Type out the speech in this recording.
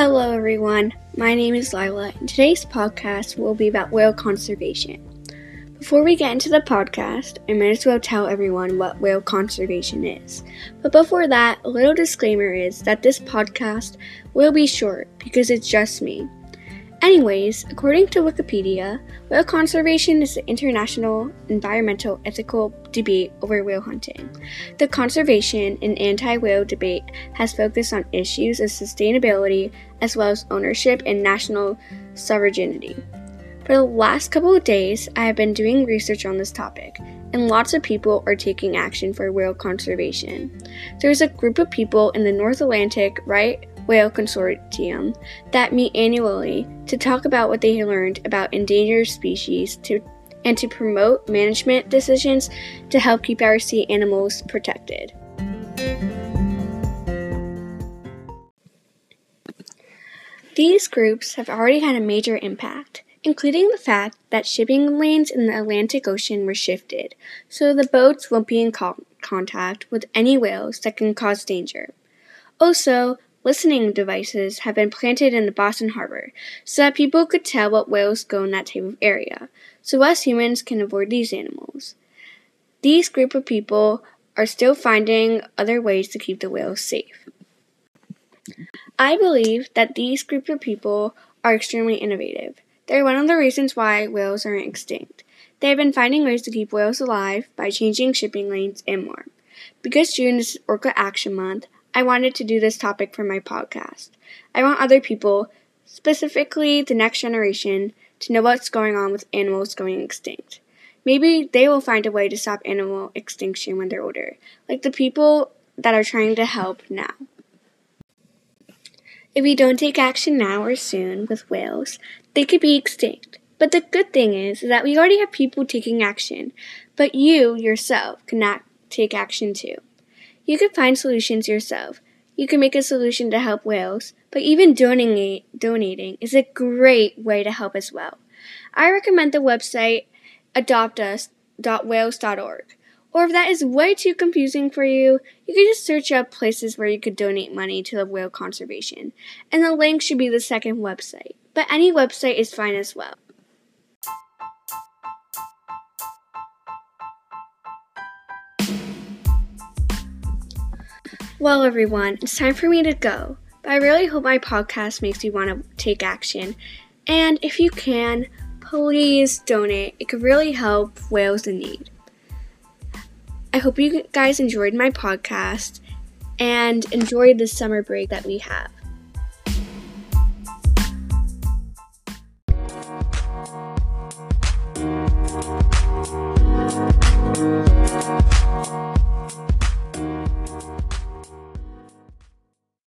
Hello, everyone. My name is Lyla, and today's podcast will be about whale conservation. Before we get into the podcast, I might as well tell everyone what whale conservation is. But before that, a little disclaimer is that this podcast will be short because it's just me. Anyways, according to Wikipedia, whale conservation is the international environmental ethical debate over whale hunting. The conservation and anti whale debate has focused on issues of sustainability as well as ownership and national sovereignty. For the last couple of days, I have been doing research on this topic, and lots of people are taking action for whale conservation. There's a group of people in the North Atlantic Right Whale Consortium that meet annually to talk about what they learned about endangered species to, and to promote management decisions to help keep our sea animals protected. These groups have already had a major impact including the fact that shipping lanes in the Atlantic Ocean were shifted so the boats won't be in co- contact with any whales that can cause danger. Also, listening devices have been planted in the Boston Harbor so that people could tell what whales go in that type of area, so us humans can avoid these animals. These group of people are still finding other ways to keep the whales safe. I believe that these group of people are extremely innovative. They're one of the reasons why whales are extinct. They have been finding ways to keep whales alive by changing shipping lanes and more. Because June is Orca Action Month, I wanted to do this topic for my podcast. I want other people, specifically the next generation, to know what's going on with animals going extinct. Maybe they will find a way to stop animal extinction when they're older, like the people that are trying to help now. If we don't take action now or soon with whales, they could be extinct. But the good thing is that we already have people taking action, but you yourself cannot take action too. You can find solutions yourself. You can make a solution to help whales, but even donating, donating is a great way to help as well. I recommend the website adoptus.whales.org. Or if that is way too confusing for you, you can just search up places where you could donate money to the whale conservation, and the link should be the second website. But any website is fine as well. Well, everyone, it's time for me to go. But I really hope my podcast makes you want to take action. And if you can, please donate. It could really help whales in need. I hope you guys enjoyed my podcast and enjoyed the summer break that we have.